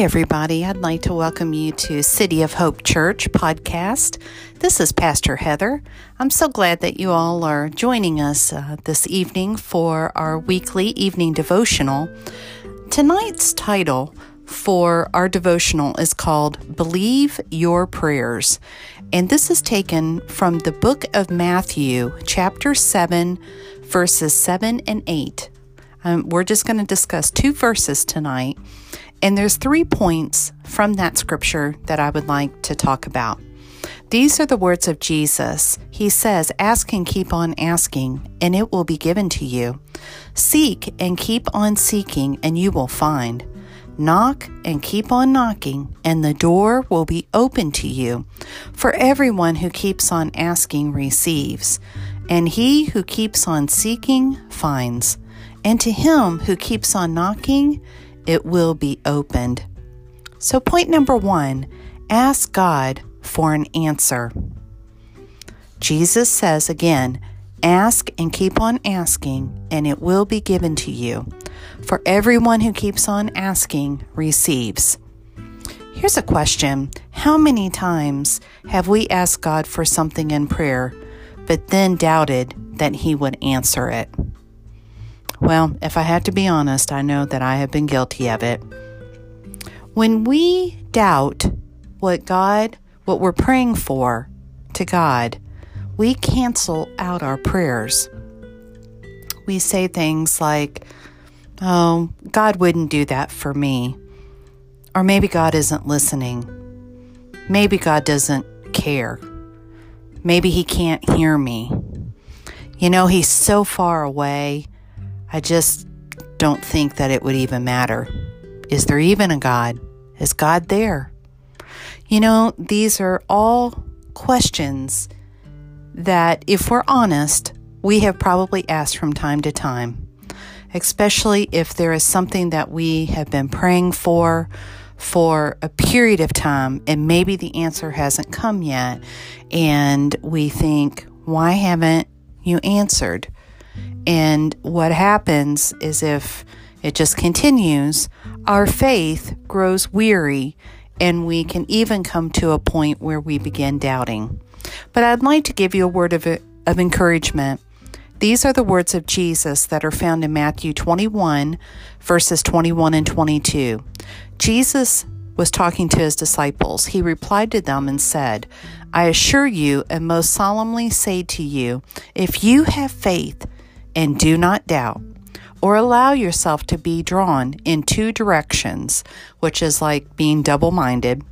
Everybody. I'd like to welcome you to City of Hope Church podcast. This is Pastor Heather. I'm so glad that you all are joining us uh, this evening for our weekly evening devotional. Tonight's title for our devotional is called Believe Your Prayers. And this is taken from the book of Matthew, chapter 7, verses 7 and 8. Um, we're just going to discuss two verses tonight. And there's three points from that scripture that I would like to talk about. These are the words of Jesus. He says, Ask and keep on asking, and it will be given to you. Seek and keep on seeking, and you will find. Knock and keep on knocking, and the door will be open to you. For everyone who keeps on asking receives, and he who keeps on seeking finds. And to him who keeps on knocking, it will be opened. So, point number one ask God for an answer. Jesus says again, Ask and keep on asking, and it will be given to you. For everyone who keeps on asking receives. Here's a question How many times have we asked God for something in prayer, but then doubted that He would answer it? Well, if I had to be honest, I know that I have been guilty of it. When we doubt what God, what we're praying for to God, we cancel out our prayers. We say things like, Oh, God wouldn't do that for me. Or maybe God isn't listening. Maybe God doesn't care. Maybe He can't hear me. You know, He's so far away. I just don't think that it would even matter. Is there even a God? Is God there? You know, these are all questions that, if we're honest, we have probably asked from time to time, especially if there is something that we have been praying for for a period of time and maybe the answer hasn't come yet, and we think, why haven't you answered? And what happens is if it just continues, our faith grows weary and we can even come to a point where we begin doubting. But I'd like to give you a word of, of encouragement. These are the words of Jesus that are found in Matthew 21, verses 21 and 22. Jesus was talking to his disciples. He replied to them and said, I assure you and most solemnly say to you, if you have faith and do not doubt or allow yourself to be drawn in two directions, which is like being double minded,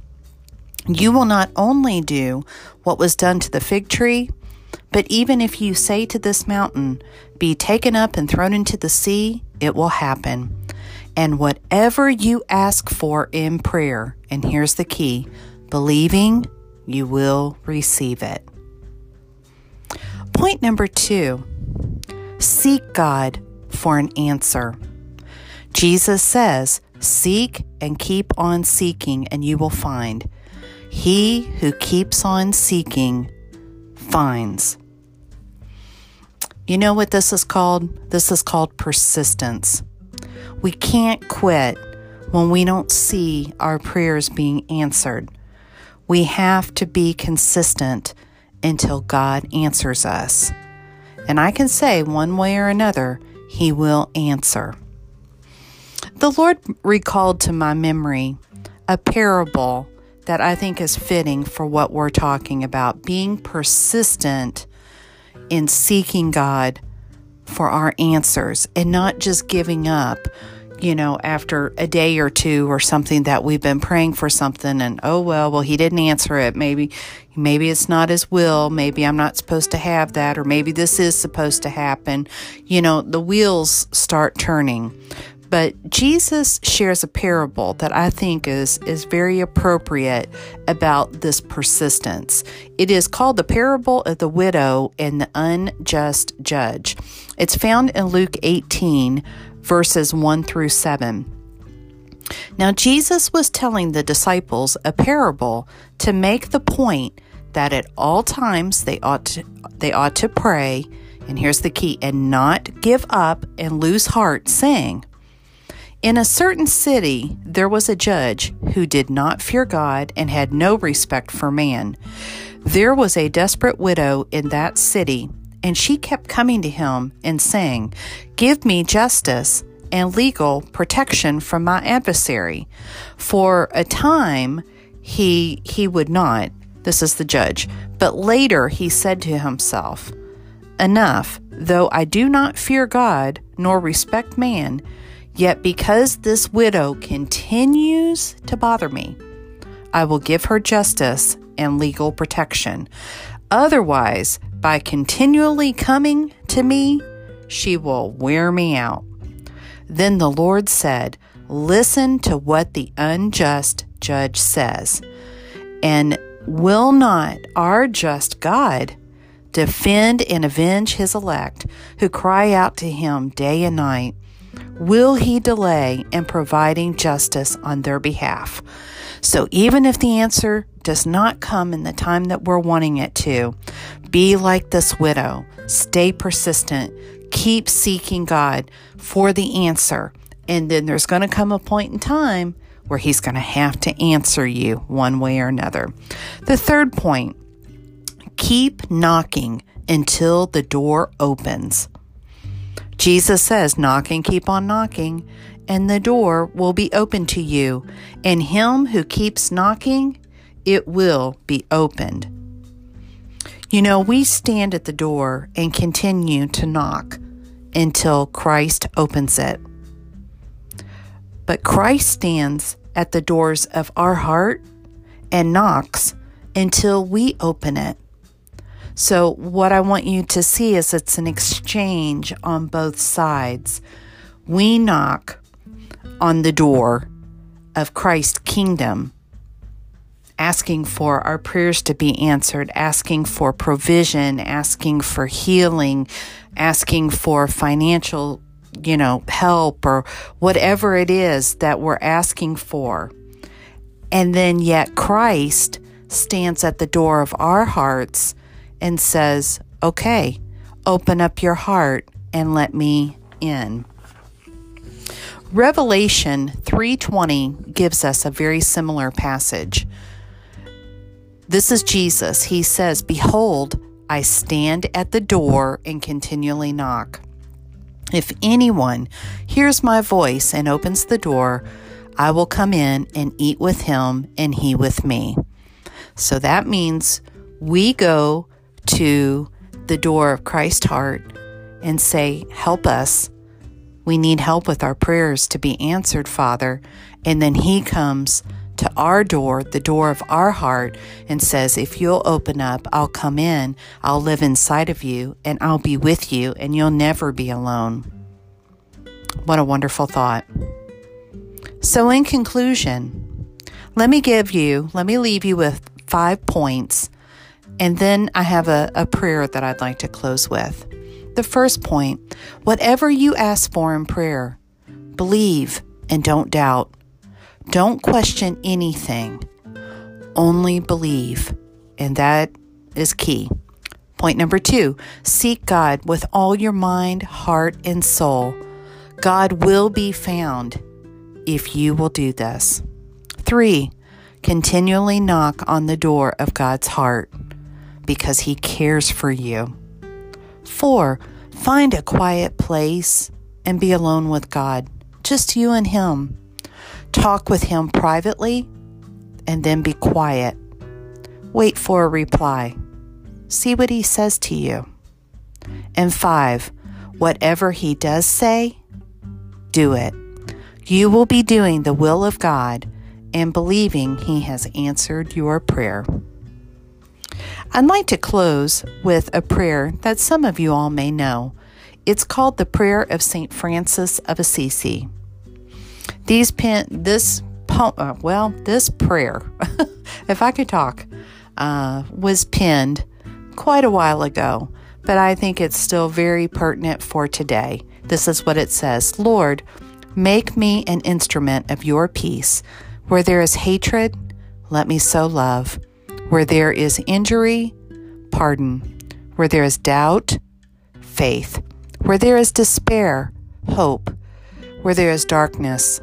you will not only do what was done to the fig tree, but even if you say to this mountain, Be taken up and thrown into the sea, it will happen. And whatever you ask for in prayer, and here's the key believing, you will receive it. Point number two Seek God for an answer. Jesus says, Seek and keep on seeking, and you will find. He who keeps on seeking finds. You know what this is called? This is called persistence. We can't quit when we don't see our prayers being answered. We have to be consistent until God answers us. And I can say one way or another, He will answer. The Lord recalled to my memory a parable that I think is fitting for what we're talking about being persistent in seeking God for our answers and not just giving up you know, after a day or two or something that we've been praying for something and oh well, well he didn't answer it. Maybe maybe it's not his will, maybe I'm not supposed to have that or maybe this is supposed to happen. You know, the wheels start turning. But Jesus shares a parable that I think is, is very appropriate about this persistence. It is called the parable of the widow and the unjust judge. It's found in Luke 18, verses 1 through 7. Now, Jesus was telling the disciples a parable to make the point that at all times they ought to, they ought to pray, and here's the key, and not give up and lose heart, saying, In a certain city, there was a judge who did not fear God and had no respect for man. There was a desperate widow in that city, and she kept coming to him and saying, Give me justice and legal protection from my adversary. For a time, he, he would not. This is the judge. But later he said to himself, Enough, though I do not fear God nor respect man, yet because this widow continues to bother me, I will give her justice and legal protection. Otherwise, by continually coming to me, she will wear me out. Then the Lord said, Listen to what the unjust judge says. And will not our just God defend and avenge his elect who cry out to him day and night? Will he delay in providing justice on their behalf? So, even if the answer does not come in the time that we're wanting it to, be like this widow. Stay persistent. Keep seeking God for the answer. And then there's going to come a point in time where He's going to have to answer you one way or another. The third point keep knocking until the door opens. Jesus says, Knock and keep on knocking, and the door will be open to you. And him who keeps knocking, it will be opened. You know, we stand at the door and continue to knock until Christ opens it. But Christ stands at the doors of our heart and knocks until we open it. So, what I want you to see is it's an exchange on both sides. We knock on the door of Christ's kingdom asking for our prayers to be answered, asking for provision, asking for healing, asking for financial, you know, help or whatever it is that we're asking for. And then yet Christ stands at the door of our hearts and says, okay, open up your heart and let me in. Revelation 3:20 gives us a very similar passage. This is Jesus. He says, Behold, I stand at the door and continually knock. If anyone hears my voice and opens the door, I will come in and eat with him and he with me. So that means we go to the door of Christ's heart and say, Help us. We need help with our prayers to be answered, Father. And then he comes to our door, the door of our heart, and says, If you'll open up, I'll come in, I'll live inside of you, and I'll be with you, and you'll never be alone. What a wonderful thought. So, in conclusion, let me give you, let me leave you with five points, and then I have a, a prayer that I'd like to close with. The first point whatever you ask for in prayer, believe and don't doubt. Don't question anything, only believe. And that is key. Point number two seek God with all your mind, heart, and soul. God will be found if you will do this. Three, continually knock on the door of God's heart because He cares for you. Four, find a quiet place and be alone with God, just you and Him. Talk with him privately and then be quiet. Wait for a reply. See what he says to you. And five, whatever he does say, do it. You will be doing the will of God and believing he has answered your prayer. I'd like to close with a prayer that some of you all may know. It's called the Prayer of St. Francis of Assisi. These pen, this uh, well, this prayer, if I could talk, uh, was penned quite a while ago, but I think it's still very pertinent for today. This is what it says Lord, make me an instrument of your peace. Where there is hatred, let me sow love. Where there is injury, pardon. Where there is doubt, faith. Where there is despair, hope Where there is darkness,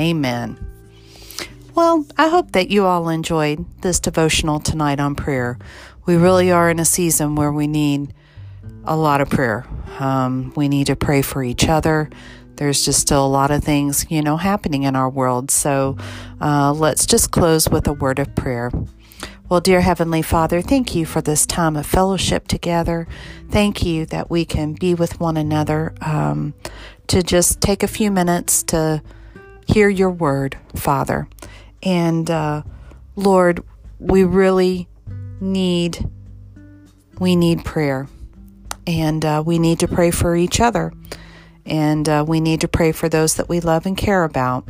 Amen. Well, I hope that you all enjoyed this devotional tonight on prayer. We really are in a season where we need a lot of prayer. Um, we need to pray for each other. There's just still a lot of things, you know, happening in our world. So uh, let's just close with a word of prayer. Well, dear Heavenly Father, thank you for this time of fellowship together. Thank you that we can be with one another um, to just take a few minutes to hear your word, Father. And uh, Lord, we really need we need prayer, and uh, we need to pray for each other, and uh, we need to pray for those that we love and care about.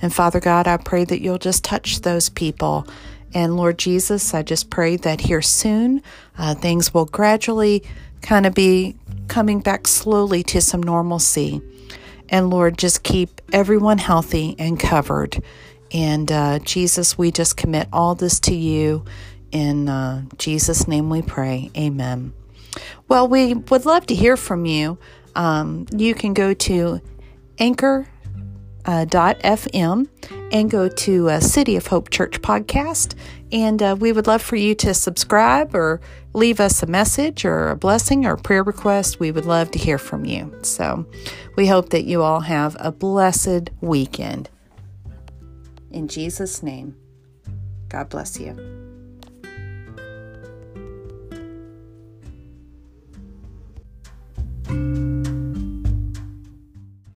And Father God, I pray that you'll just touch those people. And Lord Jesus, I just pray that here soon uh, things will gradually kind of be coming back slowly to some normalcy. And Lord, just keep everyone healthy and covered. And uh, Jesus, we just commit all this to you. In uh, Jesus' name we pray. Amen. Well, we would love to hear from you. Um, you can go to anchor.fm uh, and go to uh, City of Hope Church podcast. And uh, we would love for you to subscribe or leave us a message or a blessing or a prayer request. We would love to hear from you. So we hope that you all have a blessed weekend. In Jesus' name, God bless you.